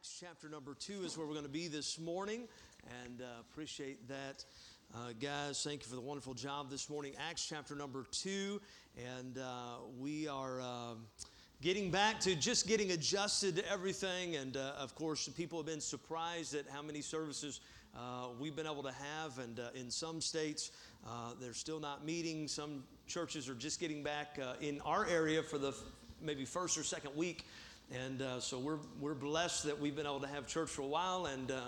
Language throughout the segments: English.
Acts chapter number two is where we're going to be this morning, and uh, appreciate that. Uh, guys, thank you for the wonderful job this morning. Acts chapter number two, and uh, we are um, getting back to just getting adjusted to everything. And uh, of course, people have been surprised at how many services uh, we've been able to have. And uh, in some states, they're still not meeting. Some churches are just getting back in our area for the maybe first or second week and uh, so we're, we're blessed that we've been able to have church for a while. And uh,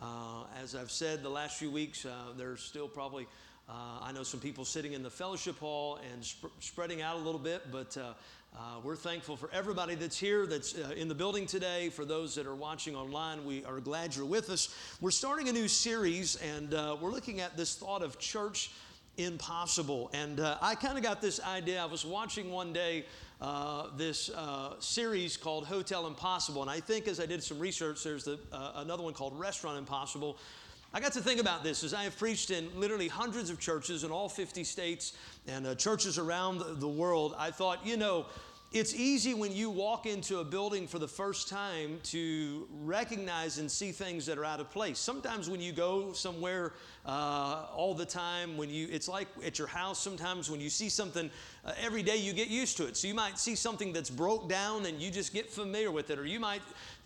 uh, as I've said the last few weeks, uh, there's still probably, uh, I know some people sitting in the fellowship hall and sp- spreading out a little bit, but uh, we're thankful for everybody that's here, that's in the building today. For those that are watching online, we are glad you're with us. We're starting a new series, and we're looking at this thought of church impossible. And I kind of got this idea. I was watching one day uh, this uh, series called Hotel Impossible. And I think as I did some research, there's the, uh, another one called Restaurant Impossible. I got to think about this as I have preached in literally hundreds of churches in all 50 states and uh, churches around the world. I thought, you know, it's easy when you walk into a building for the first time to recognize and see things that are out of place. Sometimes when you go somewhere uh, all the time, when you, it's like at your house. Sometimes when you see something uh, every day, you get used to it. So you might see something that's broke down and you just get familiar with it, or you might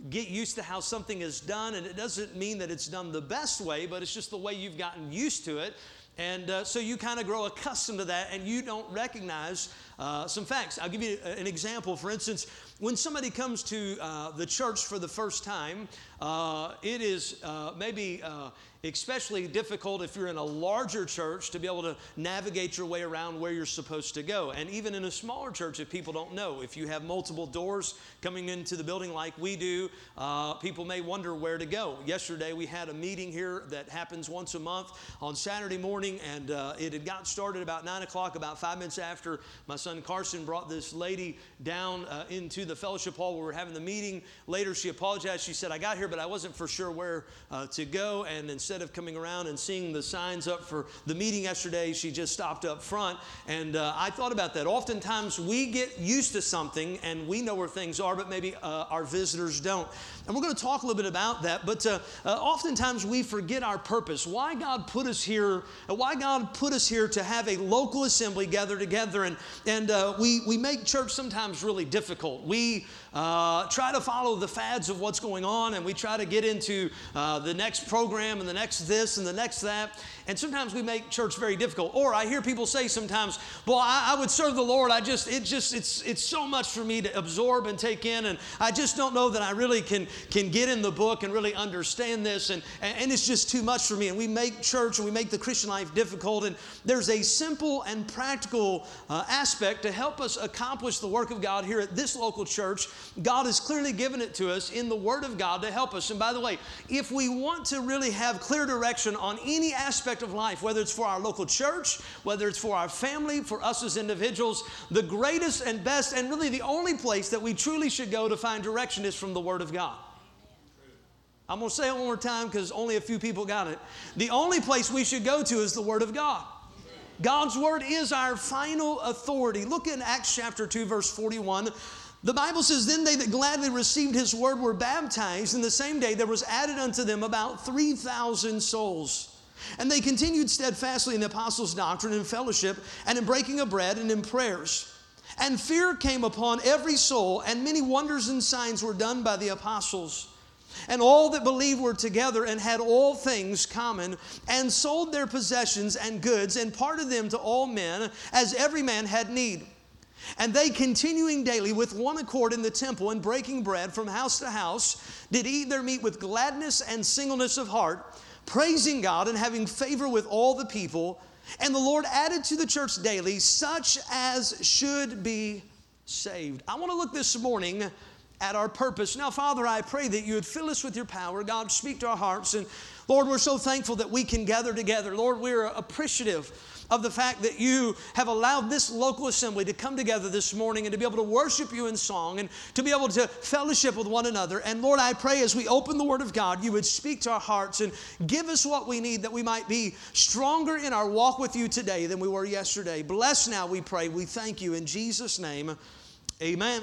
get used to how something is done, and it doesn't mean that it's done the best way, but it's just the way you've gotten used to it. And uh, so you kind of grow accustomed to that and you don't recognize uh, some facts. I'll give you an example. For instance, when somebody comes to uh, the church for the first time, uh, it is uh, maybe uh, especially difficult if you're in a larger church to be able to navigate your way around where you're supposed to go. And even in a smaller church, if people don't know, if you have multiple doors coming into the building like we do, uh, people may wonder where to go. Yesterday, we had a meeting here that happens once a month on Saturday morning, and uh, it had got started about 9 o'clock, about five minutes after my son Carson brought this lady down uh, into the fellowship hall where we're having the meeting. Later, she apologized. She said, I got here, but I wasn't for sure where uh, to go. And instead of coming around and seeing the signs up for the meeting yesterday, she just stopped up front. And uh, I thought about that. Oftentimes we get used to something and we know where things are, but maybe uh, our visitors don't. And we're going to talk a little bit about that. But uh, uh, oftentimes we forget our purpose. Why God put us here, why God put us here to have a local assembly gather together. And, and uh, we, we make church sometimes really difficult. We uh, try to follow the fads of what's going on, and we try to get into uh, the next program and the next this and the next that. And sometimes we make church very difficult. Or I hear people say sometimes, "Well, I, I would serve the Lord. I just, it just, it's, it's so much for me to absorb and take in, and I just don't know that I really can can get in the book and really understand this, and and it's just too much for me." And we make church and we make the Christian life difficult. And there's a simple and practical uh, aspect to help us accomplish the work of God here at this local church God has clearly given it to us in the Word of God to help us. And by the way, if we want to really have clear direction on any aspect of life, whether it's for our local church, whether it's for our family, for us as individuals, the greatest and best, and really the only place that we truly should go to find direction is from the Word of God. I'm going to say it one more time because only a few people got it. The only place we should go to is the Word of God. God's Word is our final authority. Look in Acts chapter 2, verse 41. The Bible says, Then they that gladly received his word were baptized, and the same day there was added unto them about 3,000 souls. And they continued steadfastly in the apostles' doctrine and fellowship, and in breaking of bread and in prayers. And fear came upon every soul, and many wonders and signs were done by the apostles. And all that believed were together and had all things common, and sold their possessions and goods, and parted them to all men, as every man had need. And they, continuing daily with one accord in the temple and breaking bread from house to house, did eat their meat with gladness and singleness of heart, praising God and having favor with all the people. And the Lord added to the church daily such as should be saved. I want to look this morning at our purpose. Now, Father, I pray that you would fill us with your power. God, speak to our hearts. And Lord, we're so thankful that we can gather together. Lord, we're appreciative of the fact that you have allowed this local assembly to come together this morning and to be able to worship you in song and to be able to fellowship with one another. And Lord, I pray as we open the Word of God, you would speak to our hearts and give us what we need that we might be stronger in our walk with you today than we were yesterday. Bless now, we pray. We thank you in Jesus' name. Amen.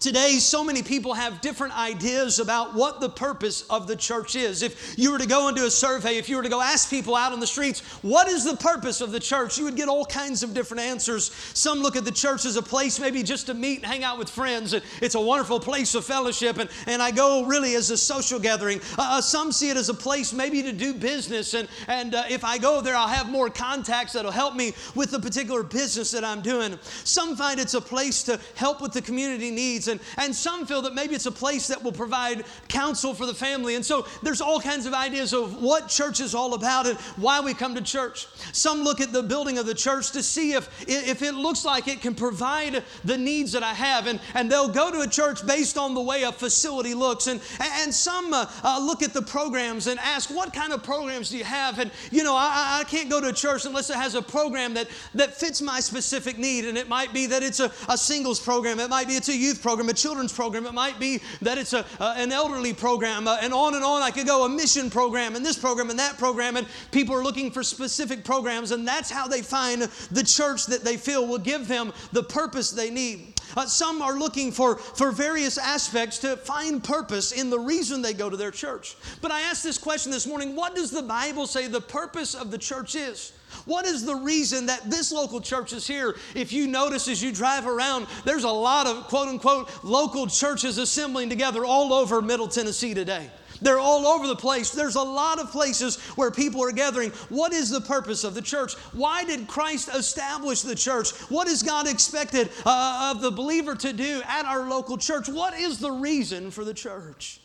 Today, so many people have different ideas about what the purpose of the church is. If you were to go and do a survey, if you were to go ask people out on the streets, what is the purpose of the church? You would get all kinds of different answers. Some look at the church as a place maybe just to meet and hang out with friends. It's a wonderful place of fellowship, and, and I go really as a social gathering. Uh, uh some see it as a place maybe to do business, and, and uh, if I go there, I'll have more contacts that'll help me with the particular business that I'm doing. Some find it's a place to help with the community needs and, and some feel that maybe it's a place that will provide counsel for the family. And so there's all kinds of ideas of what church is all about and why we come to church. Some look at the building of the church to see if, if it looks like it can provide the needs that I have. And, and they'll go to a church based on the way a facility looks. And, and some uh, uh, look at the programs and ask, what kind of programs do you have? And, you know, I, I can't go to a church unless it has a program that, that fits my specific need. And it might be that it's a, a singles program, it might be it's a youth program, a children's program, it might be that it's a, uh, an elderly program, uh, and on and on. I could go a mission program, and this program, and that program, and people are looking for specific programs, and that's how they find the church that they feel will give them the purpose they need. Uh, some are looking for, for various aspects to find purpose in the reason they go to their church. But I asked this question this morning what does the Bible say the purpose of the church is? What is the reason that this local church is here? If you notice as you drive around, there's a lot of quote unquote local churches assembling together all over Middle Tennessee today. They're all over the place. There's a lot of places where people are gathering. What is the purpose of the church? Why did Christ establish the church? What is God expected uh, of the believer to do at our local church? What is the reason for the church?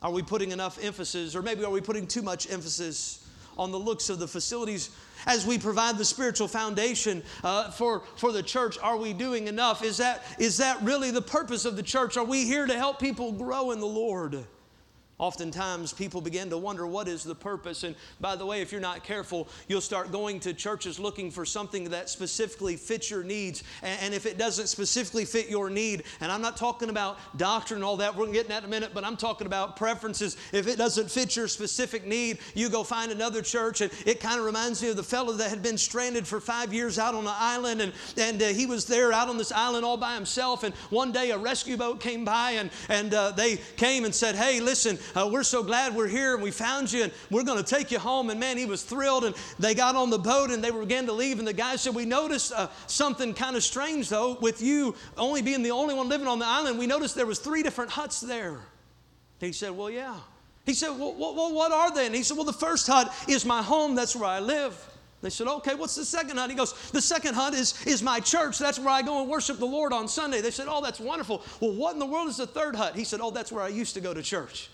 Are we putting enough emphasis, or maybe are we putting too much emphasis on the looks of the facilities as we provide the spiritual foundation uh, for, for the church are we doing enough? Is that, is that really the purpose of the church? Are we here to help people grow in the lord Oftentimes, people begin to wonder what is the purpose. And by the way, if you're not careful, you'll start going to churches looking for something that specifically fits your needs. And if it doesn't specifically fit your need, and I'm not talking about doctrine and all that, we're going to get in that in a minute, but I'm talking about preferences. If it doesn't fit your specific need, you go find another church. And it kind of reminds me of the fellow that had been stranded for five years out on an island, and, and uh, he was there out on this island all by himself. And one day a rescue boat came by, and, and uh, they came and said, Hey, listen, uh, we're so glad we're here and we found you and we're going to take you home. And man, he was thrilled. And they got on the boat and they began to leave. And the guy said, We noticed uh, something kind of strange though, with you only being the only one living on the island. We noticed there was three different huts there. He said, Well, yeah. He said, well, well, what are they? And he said, Well, the first hut is my home. That's where I live. They said, okay, what's the second hut? He goes, the second hut is, is my church. That's where I go and worship the Lord on Sunday. They said, oh, that's wonderful. Well, what in the world is the third hut? He said, oh, that's where I used to go to church.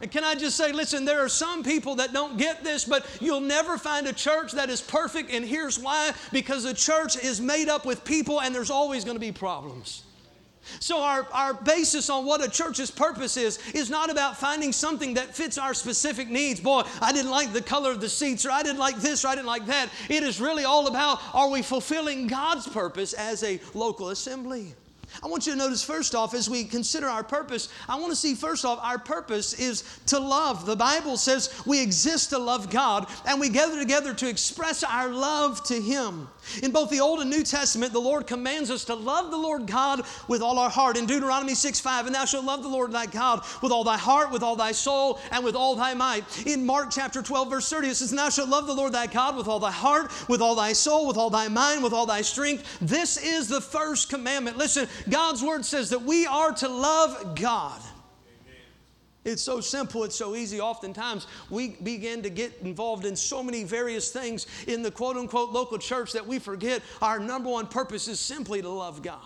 And can I just say, listen, there are some people that don't get this, but you'll never find a church that is perfect. And here's why because a church is made up with people and there's always going to be problems. So, our, our basis on what a church's purpose is, is not about finding something that fits our specific needs. Boy, I didn't like the color of the seats, or I didn't like this, or I didn't like that. It is really all about are we fulfilling God's purpose as a local assembly? I want you to notice first off, as we consider our purpose, I want to see first off, our purpose is to love. The Bible says we exist to love God, and we gather together to express our love to Him. In both the Old and New Testament, the Lord commands us to love the Lord God with all our heart. In Deuteronomy 6 5, and thou shalt love the Lord thy God with all thy heart, with all thy soul, and with all thy might. In Mark chapter 12, verse 30, it says, thou shalt love the Lord thy God with all thy heart, with all thy soul, with all thy mind, with all thy strength. This is the first commandment. Listen, God's word says that we are to love God. It's so simple, it's so easy. Oftentimes, we begin to get involved in so many various things in the quote unquote local church that we forget our number one purpose is simply to love God.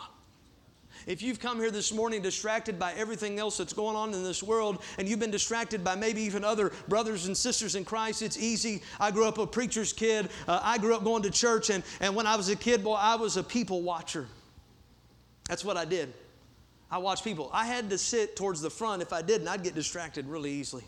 If you've come here this morning distracted by everything else that's going on in this world, and you've been distracted by maybe even other brothers and sisters in Christ, it's easy. I grew up a preacher's kid. Uh, I grew up going to church, and, and when I was a kid, boy, I was a people watcher. That's what I did. I watch people. I had to sit towards the front. If I didn't, I'd get distracted really easily.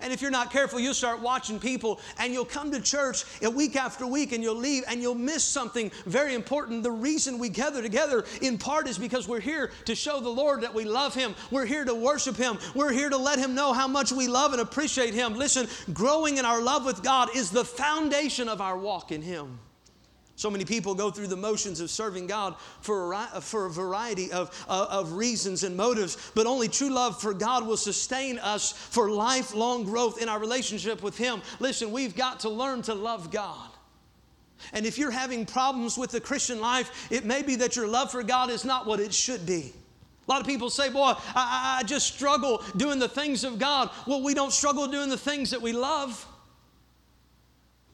And if you're not careful, you'll start watching people and you'll come to church week after week and you'll leave and you'll miss something very important. The reason we gather together in part is because we're here to show the Lord that we love Him. We're here to worship Him. We're here to let Him know how much we love and appreciate Him. Listen, growing in our love with God is the foundation of our walk in Him. So many people go through the motions of serving God for a, for a variety of, of, of, reasons and motives, but only true love for God will sustain us for lifelong growth in our relationship with Him. Listen, we've got to learn to love God. And if you're having problems with the Christian life, it may be that your love for God is not what it should be. A lot of people say, Boy, I, I just struggle doing the things of God. Well, we don't struggle doing the things that we love.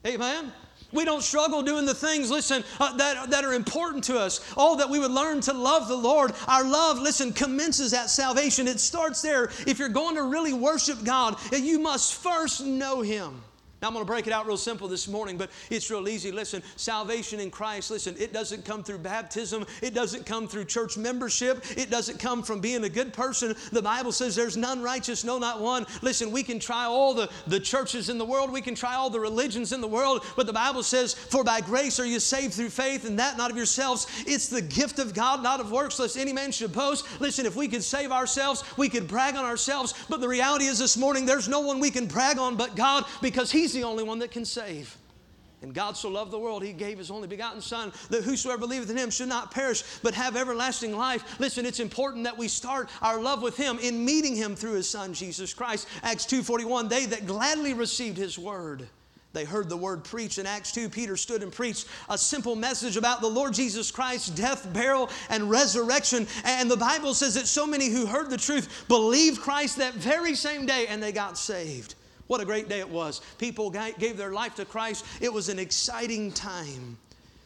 Amen? We don't struggle doing the things, listen, uh, that, that are important to us. Oh, that we would learn to love the Lord. Our love, listen, commences at salvation. It starts there. If you're going to really worship God, you must first know Him. Now, I'm going to break it out real simple this morning, but it's real easy. Listen, salvation in Christ, listen, it doesn't come through baptism. It doesn't come through church membership. It doesn't come from being a good person. The Bible says there's none righteous, no, not one. Listen, we can try all the, the churches in the world, we can try all the religions in the world, but the Bible says, For by grace are you saved through faith, and that not of yourselves. It's the gift of God, not of works, lest any man should boast. Listen, if we could save ourselves, we could brag on ourselves, but the reality is this morning, there's no one we can brag on but God because He's the only one that can save. And God so loved the world, He gave His only begotten Son, that whosoever believeth in Him should not perish, but have everlasting life. Listen, it's important that we start our love with Him in meeting Him through His Son, Jesus Christ. Acts 2.41, they that gladly received His word. They heard the word preached. In Acts 2, Peter stood and preached a simple message about the Lord Jesus Christ's death, burial, and resurrection. And the Bible says that so many who heard the truth believed Christ that very same day and they got saved. What a great day it was. People gave their life to Christ. It was an exciting time.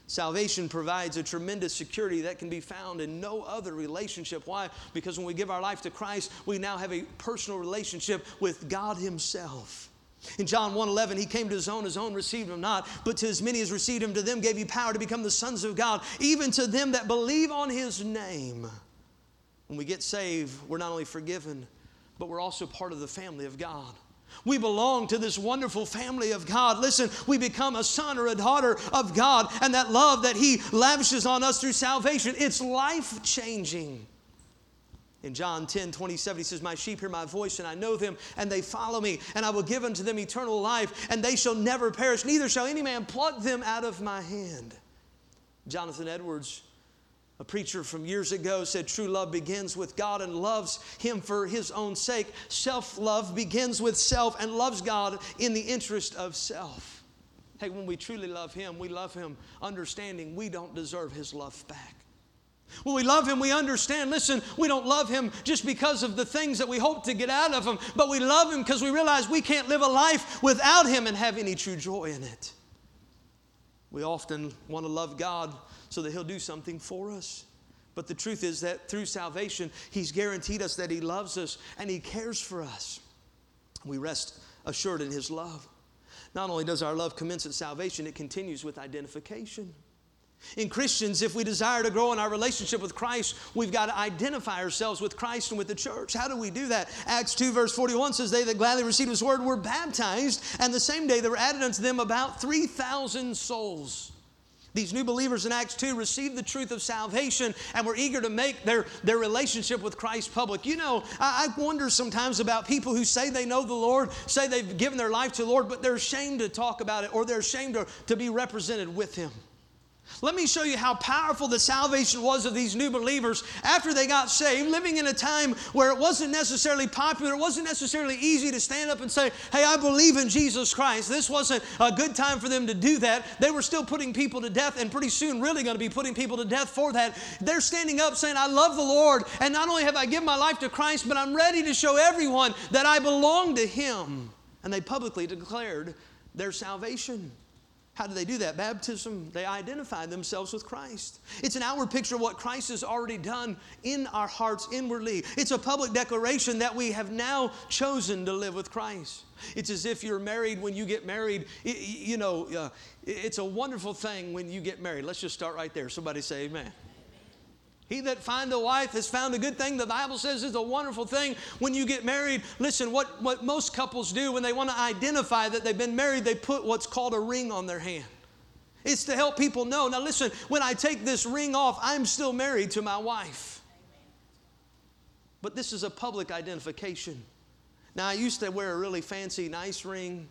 Salvation provides a tremendous security that can be found in no other relationship. Why? Because when we give our life to Christ, we now have a personal relationship with God Himself. In John 1:11, he came to his own, his own received him not, but to as many as received him, to them gave he power to become the sons of God, even to them that believe on his name. When we get saved, we're not only forgiven, but we're also part of the family of God. We belong to this wonderful family of God. Listen, we become a son or a daughter of God, and that love that He lavishes on us through salvation, it's life changing. In John 10 27, he says, My sheep hear my voice, and I know them, and they follow me, and I will give unto them eternal life, and they shall never perish, neither shall any man pluck them out of my hand. Jonathan Edwards a preacher from years ago said true love begins with God and loves Him for His own sake. Self love begins with self and loves God in the interest of self. Hey, when we truly love Him, we love Him understanding we don't deserve His love back. When we love Him, we understand, listen, we don't love Him just because of the things that we hope to get out of Him, but we love Him because we realize we can't live a life without Him and have any true joy in it. We often want to love God so that He'll do something for us. But the truth is that through salvation, He's guaranteed us that He loves us and He cares for us. We rest assured in His love. Not only does our love commence at salvation, it continues with identification. In Christians, if we desire to grow in our relationship with Christ, we've got to identify ourselves with Christ and with the church. How do we do that? Acts 2, verse 41 says, They that gladly received his word were baptized, and the same day there were added unto them about 3,000 souls. These new believers in Acts 2 received the truth of salvation and were eager to make their, their relationship with Christ public. You know, I, I wonder sometimes about people who say they know the Lord, say they've given their life to the Lord, but they're ashamed to talk about it or they're ashamed to, to be represented with Him. Let me show you how powerful the salvation was of these new believers after they got saved, living in a time where it wasn't necessarily popular, it wasn't necessarily easy to stand up and say, Hey, I believe in Jesus Christ. This wasn't a good time for them to do that. They were still putting people to death, and pretty soon, really going to be putting people to death for that. They're standing up saying, I love the Lord, and not only have I given my life to Christ, but I'm ready to show everyone that I belong to Him. And they publicly declared their salvation. How do they do that? Baptism, they identify themselves with Christ. It's an outward picture of what Christ has already done in our hearts inwardly. It's a public declaration that we have now chosen to live with Christ. It's as if you're married when you get married. you know, uh, it's a wonderful thing when you get married. Let's just start right there. Somebody say amen. He that find a wife has found a good thing. The Bible says it's a wonderful thing when you get married. Listen, what, what most couples do when they want to identify that they've been married, they put what's called a ring on their hand. It's to help people know. Now, listen, when I take this ring off, I'm still married to my wife. But this is a public identification. Now, I used to wear a really fancy, nice ring,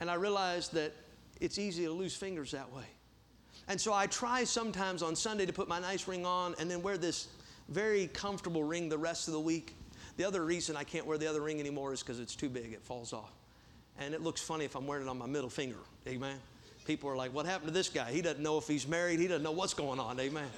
and I realized that it's easy to lose fingers that way. And so I try sometimes on Sunday to put my nice ring on and then wear this very comfortable ring the rest of the week. The other reason I can't wear the other ring anymore is because it's too big, it falls off. And it looks funny if I'm wearing it on my middle finger. Amen. People are like, what happened to this guy? He doesn't know if he's married, he doesn't know what's going on. Amen.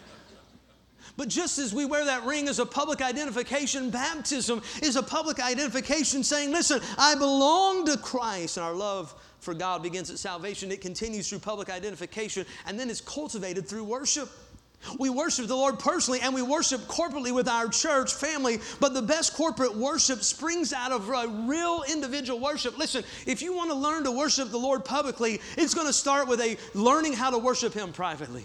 But just as we wear that ring as a public identification, baptism is a public identification saying, listen, I belong to Christ. And our love for God begins at salvation. It continues through public identification, and then is cultivated through worship. We worship the Lord personally and we worship corporately with our church family, but the best corporate worship springs out of a real individual worship. Listen, if you want to learn to worship the Lord publicly, it's going to start with a learning how to worship Him privately.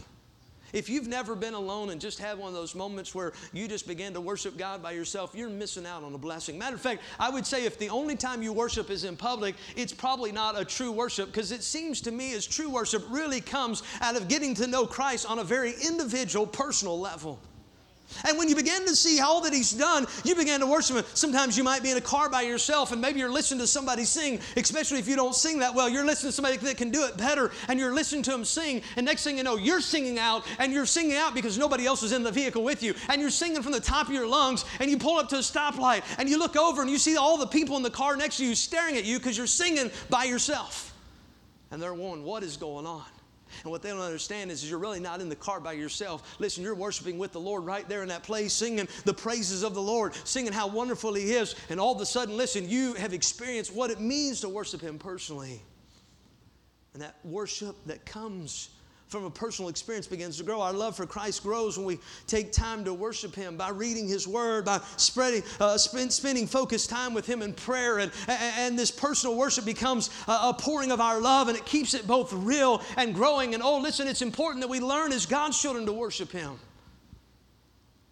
If you've never been alone and just had one of those moments where you just begin to worship God by yourself, you're missing out on a blessing. Matter of fact, I would say if the only time you worship is in public, it's probably not a true worship because it seems to me as true worship really comes out of getting to know Christ on a very individual, personal level. And when you begin to see all that He's done, you begin to worship Him. Sometimes you might be in a car by yourself and maybe you're listening to somebody sing, especially if you don't sing that well. You're listening to somebody that can do it better and you're listening to them sing. And next thing you know, you're singing out and you're singing out because nobody else is in the vehicle with you. And you're singing from the top of your lungs and you pull up to a stoplight and you look over and you see all the people in the car next to you staring at you because you're singing by yourself. And they're wondering, what is going on? And what they don't understand is, is you're really not in the car by yourself. Listen, you're worshiping with the Lord right there in that place, singing the praises of the Lord, singing how wonderful He is. And all of a sudden, listen, you have experienced what it means to worship Him personally. And that worship that comes from a personal experience begins to grow. Our love for Christ grows when we take time to worship Him by reading His Word, by spreading, uh, spend, spending focused time with Him in prayer. And, and this personal worship becomes a, a pouring of our love and it keeps it both real and growing. And oh, listen, it's important that we learn as God's children to worship Him.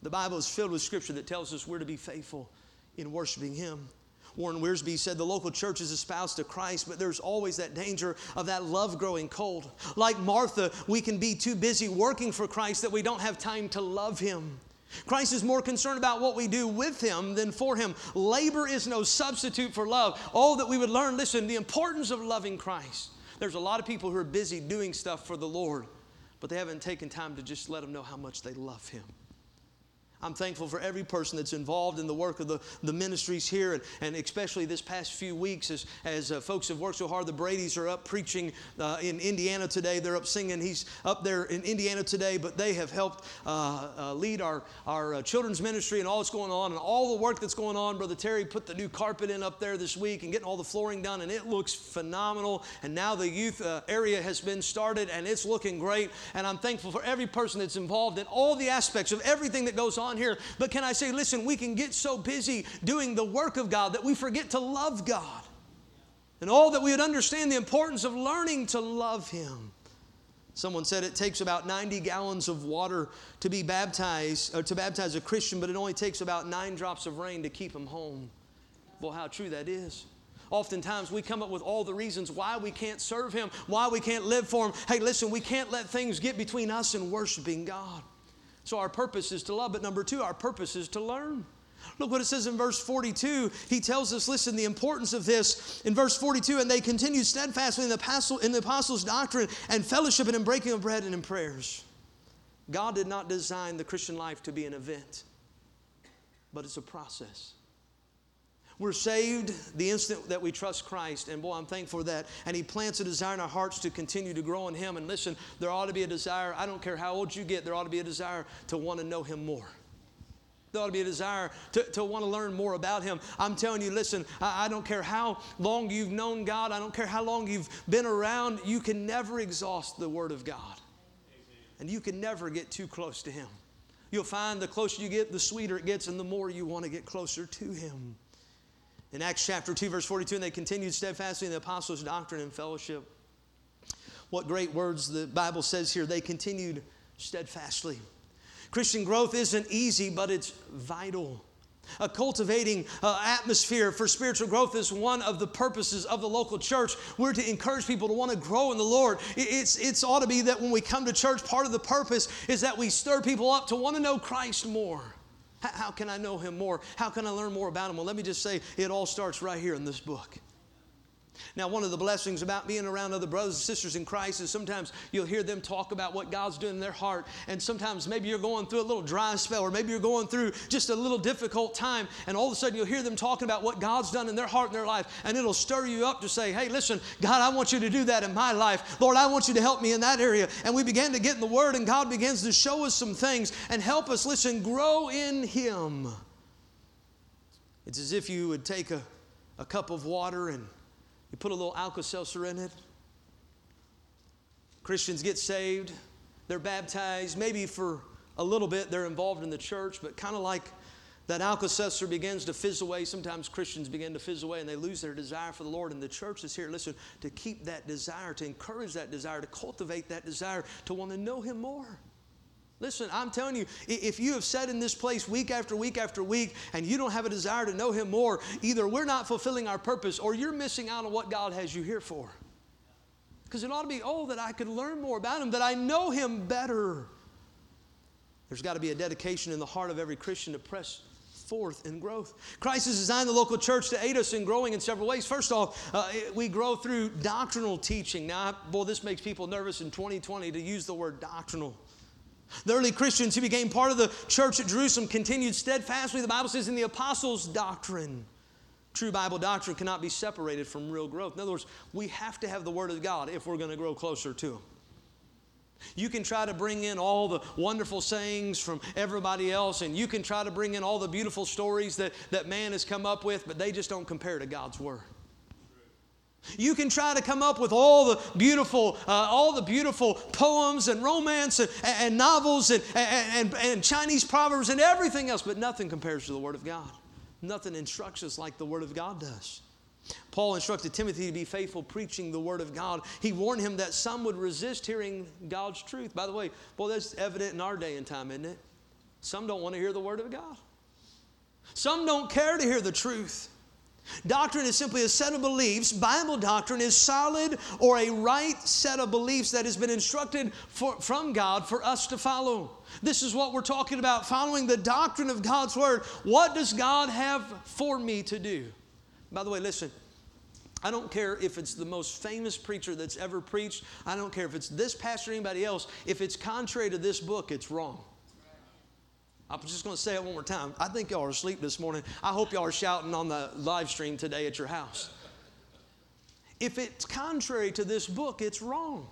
The Bible is filled with scripture that tells us we're to be faithful in worshiping Him. Warren Wiersbe said the local church is espoused to Christ, but there's always that danger of that love growing cold. Like Martha, we can be too busy working for Christ that we don't have time to love Him. Christ is more concerned about what we do with Him than for Him. Labor is no substitute for love. Oh, that we would learn, listen, the importance of loving Christ. There's a lot of people who are busy doing stuff for the Lord, but they haven't taken time to just let Him know how much they love Him. I'm thankful for every person that's involved in the work of the, the ministries here, and, and especially this past few weeks as, as uh, folks have worked so hard. The Brady's are up preaching uh, in Indiana today. They're up singing. He's up there in Indiana today, but they have helped uh, uh lead our, our uh, children's ministry and all that's going on and all the work that's going on. Brother Terry put the new carpet in up there this week and getting all the flooring done, and it looks phenomenal. And now the youth uh, area has been started, and it's looking great. And I'm thankful for every person that's involved in all the aspects of everything that goes on on here. But can I say, listen, we can get so busy doing the work of God that we forget to love God. And all that we would understand the importance of learning to love Him. Someone said it takes about 90 gallons of water to be baptized, or to baptize a Christian, but it only takes about nine drops of rain to keep him home. Well, how true that is. Oftentimes, we come up with all the reasons why we can't serve Him, why we can't live for Him. Hey, listen, we can't let things get between us and worshiping God. So our purpose is to love, but number two, our purpose is to learn. Look what it says in verse 42. He tells us, listen, the importance of this. In verse 42, and they continued steadfastly in the, apostle, in the apostles' doctrine and fellowship and in breaking of bread and in prayers. God did not design the Christian life to be an event, but it's a process. We're saved the instant that we trust Christ, and boy, I'm thankful for that. And He plants a desire in our hearts to continue to grow in Him. And listen, there ought to be a desire, I don't care how old you get, there ought to be a desire to want to know Him more. There ought to be a desire to, to want to learn more about Him. I'm telling you, listen, I, I don't care how long you've known God, I don't care how long you've been around, you can never exhaust the Word of God. And you can never get too close to Him. You'll find the closer you get, the sweeter it gets, and the more you want to get closer to Him. In Acts chapter 2, verse 42, and they continued steadfastly in the apostles' doctrine and fellowship. What great words the Bible says here. They continued steadfastly. Christian growth isn't easy, but it's vital. A cultivating uh, atmosphere for spiritual growth is one of the purposes of the local church. We're to encourage people to want to grow in the Lord. It's, it's ought to be that when we come to church, part of the purpose is that we stir people up to want to know Christ more. How can I know him more? How can I learn more about him? Well, let me just say it all starts right here in this book. Now, one of the blessings about being around other brothers and sisters in Christ is sometimes you'll hear them talk about what God's doing in their heart. And sometimes maybe you're going through a little dry spell, or maybe you're going through just a little difficult time. And all of a sudden you'll hear them talking about what God's done in their heart and their life. And it'll stir you up to say, hey, listen, God, I want you to do that in my life. Lord, I want you to help me in that area. And we begin to get in the Word, and God begins to show us some things and help us, listen, grow in Him. It's as if you would take a, a cup of water and you put a little Alka Seltzer in it. Christians get saved, they're baptized. Maybe for a little bit they're involved in the church, but kind of like that Alka Seltzer begins to fizz away. Sometimes Christians begin to fizz away and they lose their desire for the Lord. And the church is here, listen, to keep that desire, to encourage that desire, to cultivate that desire, to want to know Him more. Listen, I'm telling you, if you have sat in this place week after week after week and you don't have a desire to know Him more, either we're not fulfilling our purpose or you're missing out on what God has you here for. Because it ought to be, oh, that I could learn more about Him, that I know Him better. There's got to be a dedication in the heart of every Christian to press forth in growth. Christ has designed the local church to aid us in growing in several ways. First off, uh, we grow through doctrinal teaching. Now, boy, this makes people nervous in 2020 to use the word doctrinal. The early Christians who became part of the church at Jerusalem continued steadfastly, the Bible says, in the apostles' doctrine. True Bible doctrine cannot be separated from real growth. In other words, we have to have the Word of God if we're going to grow closer to Him. You can try to bring in all the wonderful sayings from everybody else, and you can try to bring in all the beautiful stories that, that man has come up with, but they just don't compare to God's Word. You can try to come up with all the beautiful, uh, all the beautiful poems and romance and, and novels and, and, and Chinese proverbs and everything else, but nothing compares to the Word of God. Nothing instructs us like the Word of God does. Paul instructed Timothy to be faithful preaching the Word of God. He warned him that some would resist hearing God's truth. By the way, boy, that's evident in our day and time, isn't it? Some don't want to hear the Word of God. Some don't care to hear the truth. Doctrine is simply a set of beliefs. Bible doctrine is solid or a right set of beliefs that has been instructed for, from God for us to follow. This is what we're talking about following the doctrine of God's Word. What does God have for me to do? By the way, listen. I don't care if it's the most famous preacher that's ever preached. I don't care if it's this pastor or anybody else. If it's contrary to this book, it's wrong. I'm just going to say it one more time. I think y'all are asleep this morning. I hope y'all are shouting on the live stream today at your house. If it's contrary to this book, it's wrong.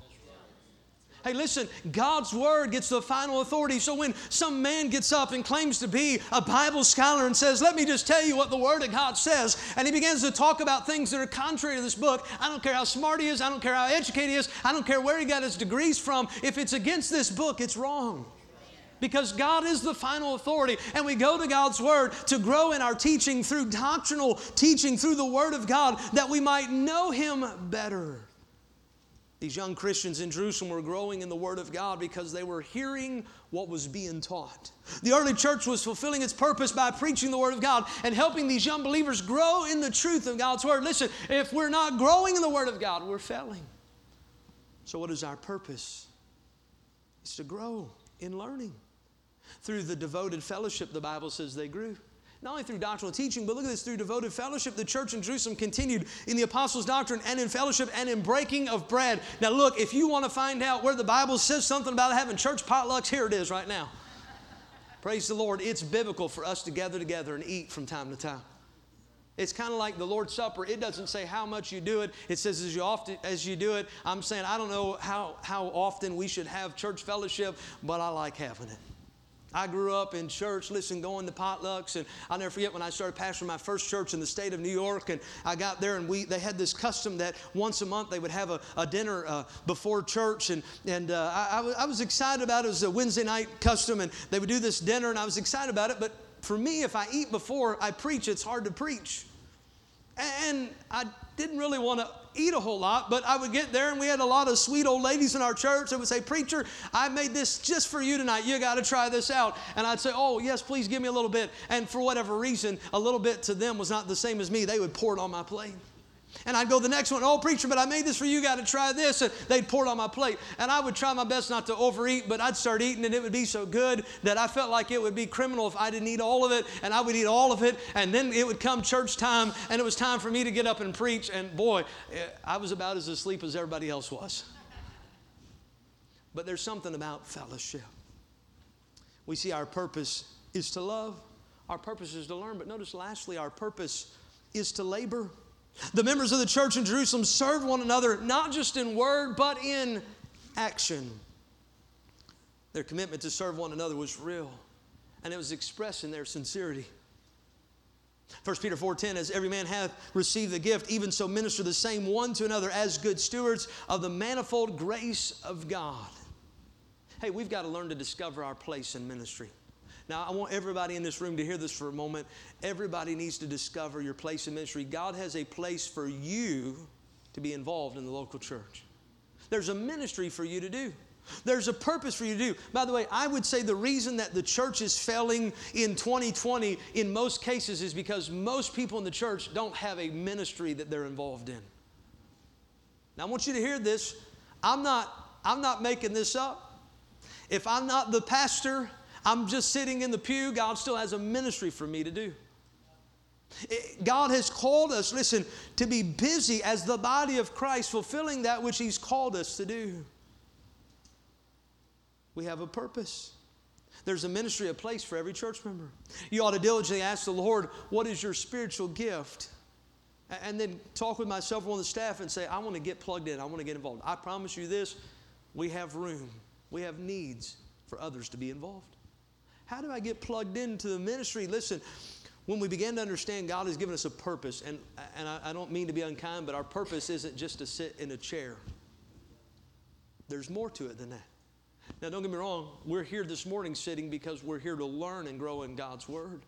Hey, listen, God's word gets the final authority. So when some man gets up and claims to be a Bible scholar and says, Let me just tell you what the word of God says, and he begins to talk about things that are contrary to this book, I don't care how smart he is, I don't care how educated he is, I don't care where he got his degrees from. If it's against this book, it's wrong because God is the final authority. And we go to God's Word to grow in our teaching through doctrinal teaching, through the Word of God, that we might know Him better. These young Christians in Jerusalem were growing in the Word of God because they were hearing what was being taught. The early church was fulfilling its purpose by preaching the Word of God and helping these young believers grow in the truth of God's Word. Listen, if we're not growing in the Word of God, we're failing. So, what is our purpose? It's to grow in learning. Through the devoted fellowship, the Bible says they grew. Not only through doctrinal teaching, but look at this through devoted fellowship, the church in Jerusalem continued in the apostles' doctrine and in fellowship and in breaking of bread. Now, look, if you want to find out where the Bible says something about having church potlucks, here it is right now. Praise the Lord. It's biblical for us to gather together and eat from time to time. It's kind of like the Lord's Supper. It doesn't say how much you do it. It says as you often as you do it. I'm saying I don't know how, how often we should have church fellowship, but I like having it. I grew up in church, listen, going to potlucks, and I'll never forget when I started pastoring my first church in the state of New York, and I got there, and we they had this custom that once a month they would have a, a dinner uh, before church, and and uh, I, I, was, I was excited about it. It was a Wednesday night custom, and they would do this dinner, and I was excited about it. But for me, if I eat before I preach, it's hard to preach, and I didn't really want to eat a whole lot, but I would get there and we had a lot of sweet old ladies in our church that would say, Preacher, I made this just for you tonight. You got to try this out. And I'd say, Oh, yes, please give me a little bit. And for whatever reason, a little bit to them was not the same as me. They would pour it on my plate. And I'd go the next one, oh, preacher, but I made this for you, got to try this. And they'd pour it on my plate. And I would try my best not to overeat, but I'd start eating and it would be so good that I felt like it would be criminal if I didn't eat all of it. And I would eat all of it. And then it would come church time and it was time for me to get up and preach. And boy, eh, I was about as asleep as everybody else was. But there's something about fellowship. We see our purpose is to love, our purpose is to learn. But notice, lastly, our purpose is to labor. The members of the church in Jerusalem served one another not just in word, but in action. Their commitment to serve one another was real, and it was expressed in their sincerity. 1 Peter 4:10 as every man hath received the gift even so minister the same one to another as good stewards of the manifold grace of God. Hey, we've got to learn to discover our place in ministry. Now, I want everybody in this room to hear this for a moment. Everybody needs to discover your place in ministry. God has a place for you to be involved in the local church. There's a ministry for you to do. There's a purpose for you to do. By the way, I would say the reason that the church is failing in 2020 in most cases is because most people in the church don't have a ministry that they're involved in. Now I want you to hear this. I'm not I'm not making this up. If I'm not the pastor, I'm just sitting in the pew. God still has a ministry for me to do. God has called us, listen, to be busy as the body of Christ, fulfilling that which He's called us to do. We have a purpose. There's a ministry, a place for every church member. You ought to diligently ask the Lord, What is your spiritual gift? And then talk with myself or one of the staff and say, I want to get plugged in. I want to get involved. I promise you this we have room, we have needs for others to be involved. How do I get plugged into the ministry? Listen, when we begin to understand God has given us a purpose, and, and I, I don't mean to be unkind, but our purpose isn't just to sit in a chair. There's more to it than that. Now, don't get me wrong, we're here this morning sitting because we're here to learn and grow in God's Word.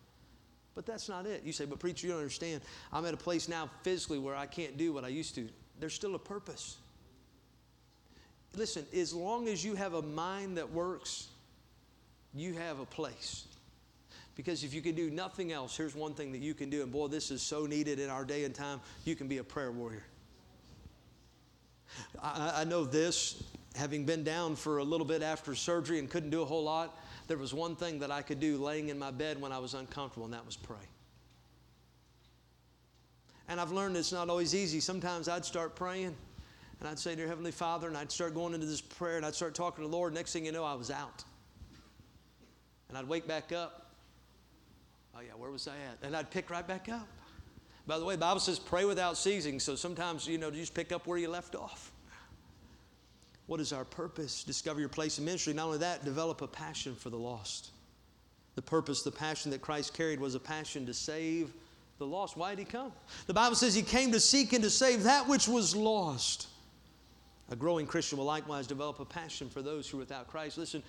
But that's not it. You say, but preacher, you don't understand. I'm at a place now physically where I can't do what I used to. There's still a purpose. Listen, as long as you have a mind that works, you have a place. Because if you can do nothing else, here's one thing that you can do, and boy, this is so needed in our day and time. You can be a prayer warrior. I, I know this, having been down for a little bit after surgery and couldn't do a whole lot, there was one thing that I could do laying in my bed when I was uncomfortable, and that was pray. And I've learned it's not always easy. Sometimes I'd start praying, and I'd say, Dear Heavenly Father, and I'd start going into this prayer, and I'd start talking to the Lord. Next thing you know, I was out. And I'd wake back up. Oh, yeah, where was I at? And I'd pick right back up. By the way, the Bible says pray without ceasing. So sometimes, you know, just pick up where you left off. What is our purpose? Discover your place in ministry. Not only that, develop a passion for the lost. The purpose, the passion that Christ carried was a passion to save the lost. Why did he come? The Bible says he came to seek and to save that which was lost. A growing Christian will likewise develop a passion for those who are without Christ. Listen,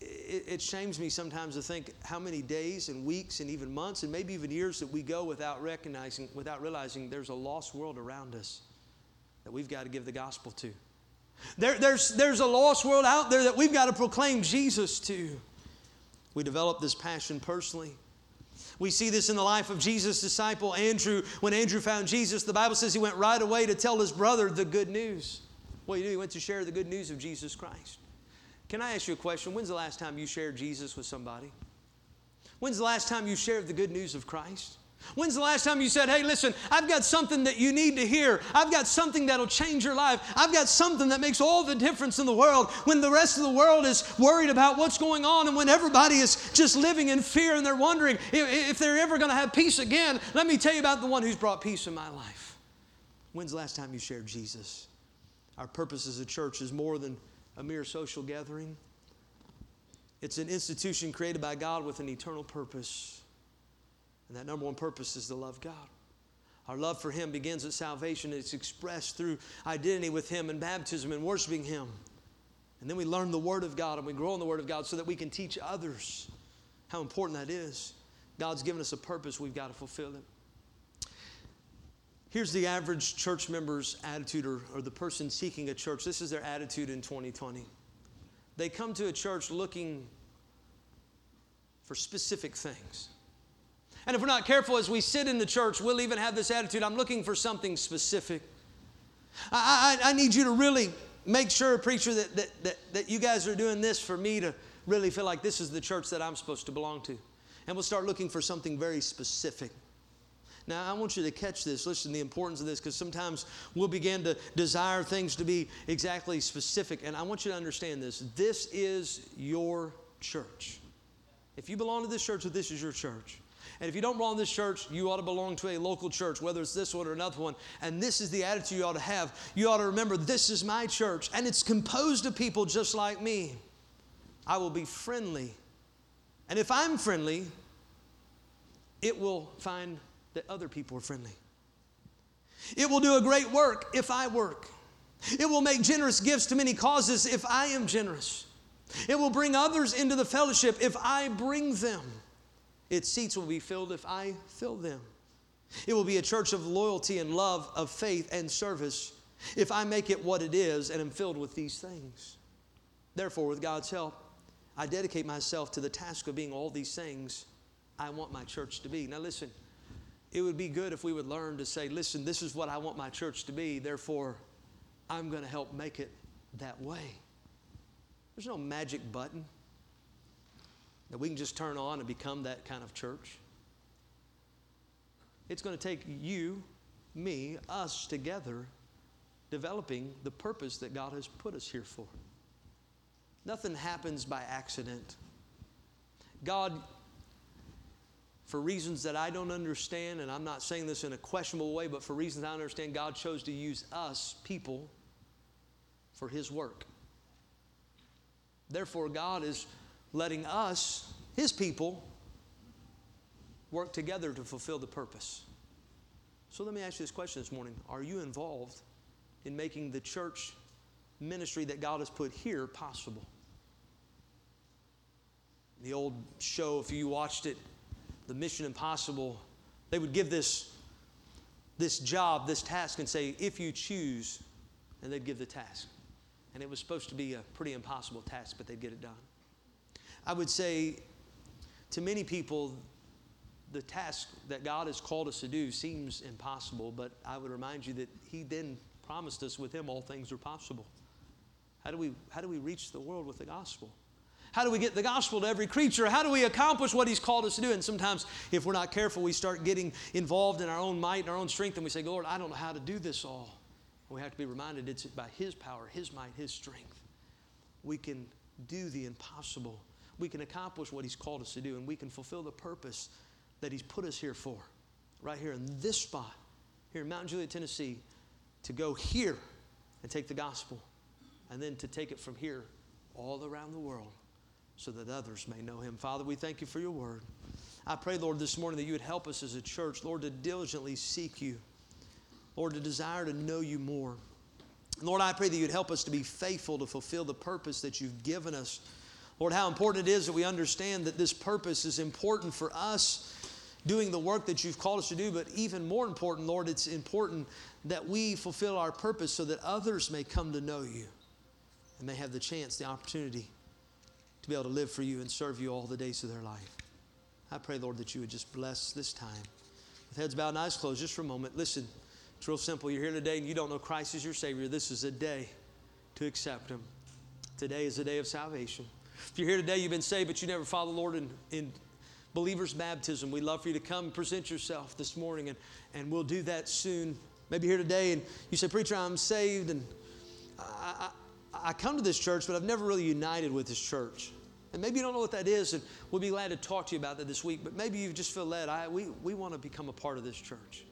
it, it, shames me sometimes to think how many days and weeks and even months and maybe even years that we go without recognizing, without realizing there's a lost world around us that we've got to give the gospel to. There, there's, there's a lost world out there that we've got to proclaim Jesus to. We develop this passion personally. We see this in the life of Jesus' disciple Andrew. When Andrew found Jesus, the Bible says he went right away to tell his brother the good news. What did he do? He went to share the good news of Jesus Christ. Can I ask you a question? When's the last time you shared Jesus with somebody? When's the last time you shared the good news of Christ? When's the last time you said, Hey, listen, I've got something that you need to hear. I've got something that'll change your life. I've got something that makes all the difference in the world. When the rest of the world is worried about what's going on and when everybody is just living in fear and they're wondering if they're ever going to have peace again, let me tell you about the one who's brought peace in my life. When's the last time you shared Jesus? Our purpose as a church is more than a mere social gathering. It's an institution created by God with an eternal purpose. And that number one purpose is to love God. Our love for Him begins at salvation. It's expressed through identity with Him and baptism and worshiping Him. And then we learn the Word of God and we grow in the Word of God so that we can teach others how important that is. God's given us a purpose, we've got to fulfill it. Here's the average church member's attitude, or, or the person seeking a church. This is their attitude in 2020. They come to a church looking for specific things. And if we're not careful as we sit in the church, we'll even have this attitude I'm looking for something specific. I, I, I need you to really make sure, preacher, that, that, that, that you guys are doing this for me to really feel like this is the church that I'm supposed to belong to. And we'll start looking for something very specific. Now, I want you to catch this. Listen, the importance of this, because sometimes we'll begin to desire things to be exactly specific. And I want you to understand this. This is your church. If you belong to this church, this is your church. And if you don't belong to this church, you ought to belong to a local church, whether it's this one or another one. And this is the attitude you ought to have. You ought to remember this is my church, and it's composed of people just like me. I will be friendly. And if I'm friendly, it will find that other people are friendly. It will do a great work if I work. It will make generous gifts to many causes if I am generous. It will bring others into the fellowship if I bring them. Its seats will be filled if I fill them. It will be a church of loyalty and love, of faith and service if I make it what it is and am filled with these things. Therefore, with God's help, I dedicate myself to the task of being all these things I want my church to be. Now, listen, it would be good if we would learn to say, listen, this is what I want my church to be, therefore, I'm going to help make it that way. There's no magic button that we can just turn on and become that kind of church. It's going to take you, me, us together developing the purpose that God has put us here for. Nothing happens by accident. God, for reasons that I don't understand, and I'm not saying this in a questionable way, but for reasons I understand, God chose to use us, people, for His work. Therefore, God is letting us, His people, work together to fulfill the purpose. So let me ask you this question this morning Are you involved in making the church ministry that God has put here possible? The old show, if you watched it, the Mission Impossible, they would give this, this job, this task, and say, if you choose, and they'd give the task. And it was supposed to be a pretty impossible task, but they'd get it done. I would say to many people, the task that God has called us to do seems impossible, but I would remind you that He then promised us with Him all things are possible. How do we, how do we reach the world with the gospel? How do we get the gospel to every creature? How do we accomplish what He's called us to do? And sometimes, if we're not careful, we start getting involved in our own might and our own strength, and we say, Lord, I don't know how to do this all. We have to be reminded it's by His power, His might, His strength. We can do the impossible we can accomplish what He's called us to do and we can fulfill the purpose that He's put us here for, right here in this spot, here in Mount Juliet, Tennessee, to go here and take the gospel and then to take it from here all around the world so that others may know Him. Father, we thank you for your word. I pray, Lord, this morning that you would help us as a church, Lord, to diligently seek you, Lord, to desire to know you more. Lord, I pray that you'd help us to be faithful to fulfill the purpose that you've given us Lord, how important it is that we understand that this purpose is important for us doing the work that you've called us to do, but even more important, Lord, it's important that we fulfill our purpose so that others may come to know you and may have the chance, the opportunity be able to live for you and serve you all the days of their life. I pray, Lord, that you would just bless this time. With heads bowed and eyes closed, just for a moment, listen, it's real simple. You're here today and you don't know Christ as your Savior. This is a day to accept Him. Today is a day of salvation. If you're here today, you've been saved, but you never followed the Lord in, in believer's baptism, we'd love for you to come present yourself this morning, and, and we'll do that soon. Maybe here today, and you say, Preacher, I'm saved, and I, I, I come to this church, but I've never really united with this church. And maybe you don't know what that is, and we'll be glad to talk to you about that this week. But maybe you just feel led. I, we, we want to become a part of this church.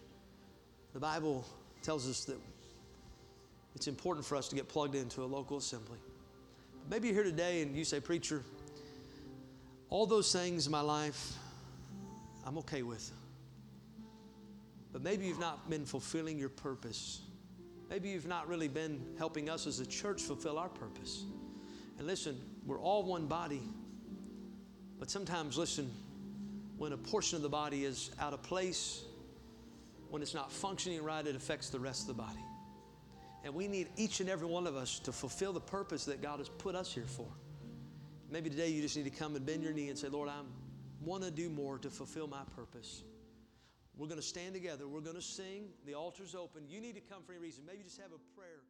The Bible tells us that it's important for us to get plugged into a local assembly. Maybe you're here today and you say, Preacher, all those things in my life I'm okay with. But maybe you've not been fulfilling your purpose. Maybe you've not really been helping us as a church fulfill our purpose. And listen, we're all one body. But sometimes, listen, when a portion of the body is out of place, when it's not functioning right, it affects the rest of the body. And we need each and every one of us to fulfill the purpose that God has put us here for. Maybe today you just need to come and bend your knee and say, Lord, I'm, want to do more to fulfill my purpose. We're going to stand together. We're going to sing. The altar's open. You need to come for any reason. Maybe just have a prayer.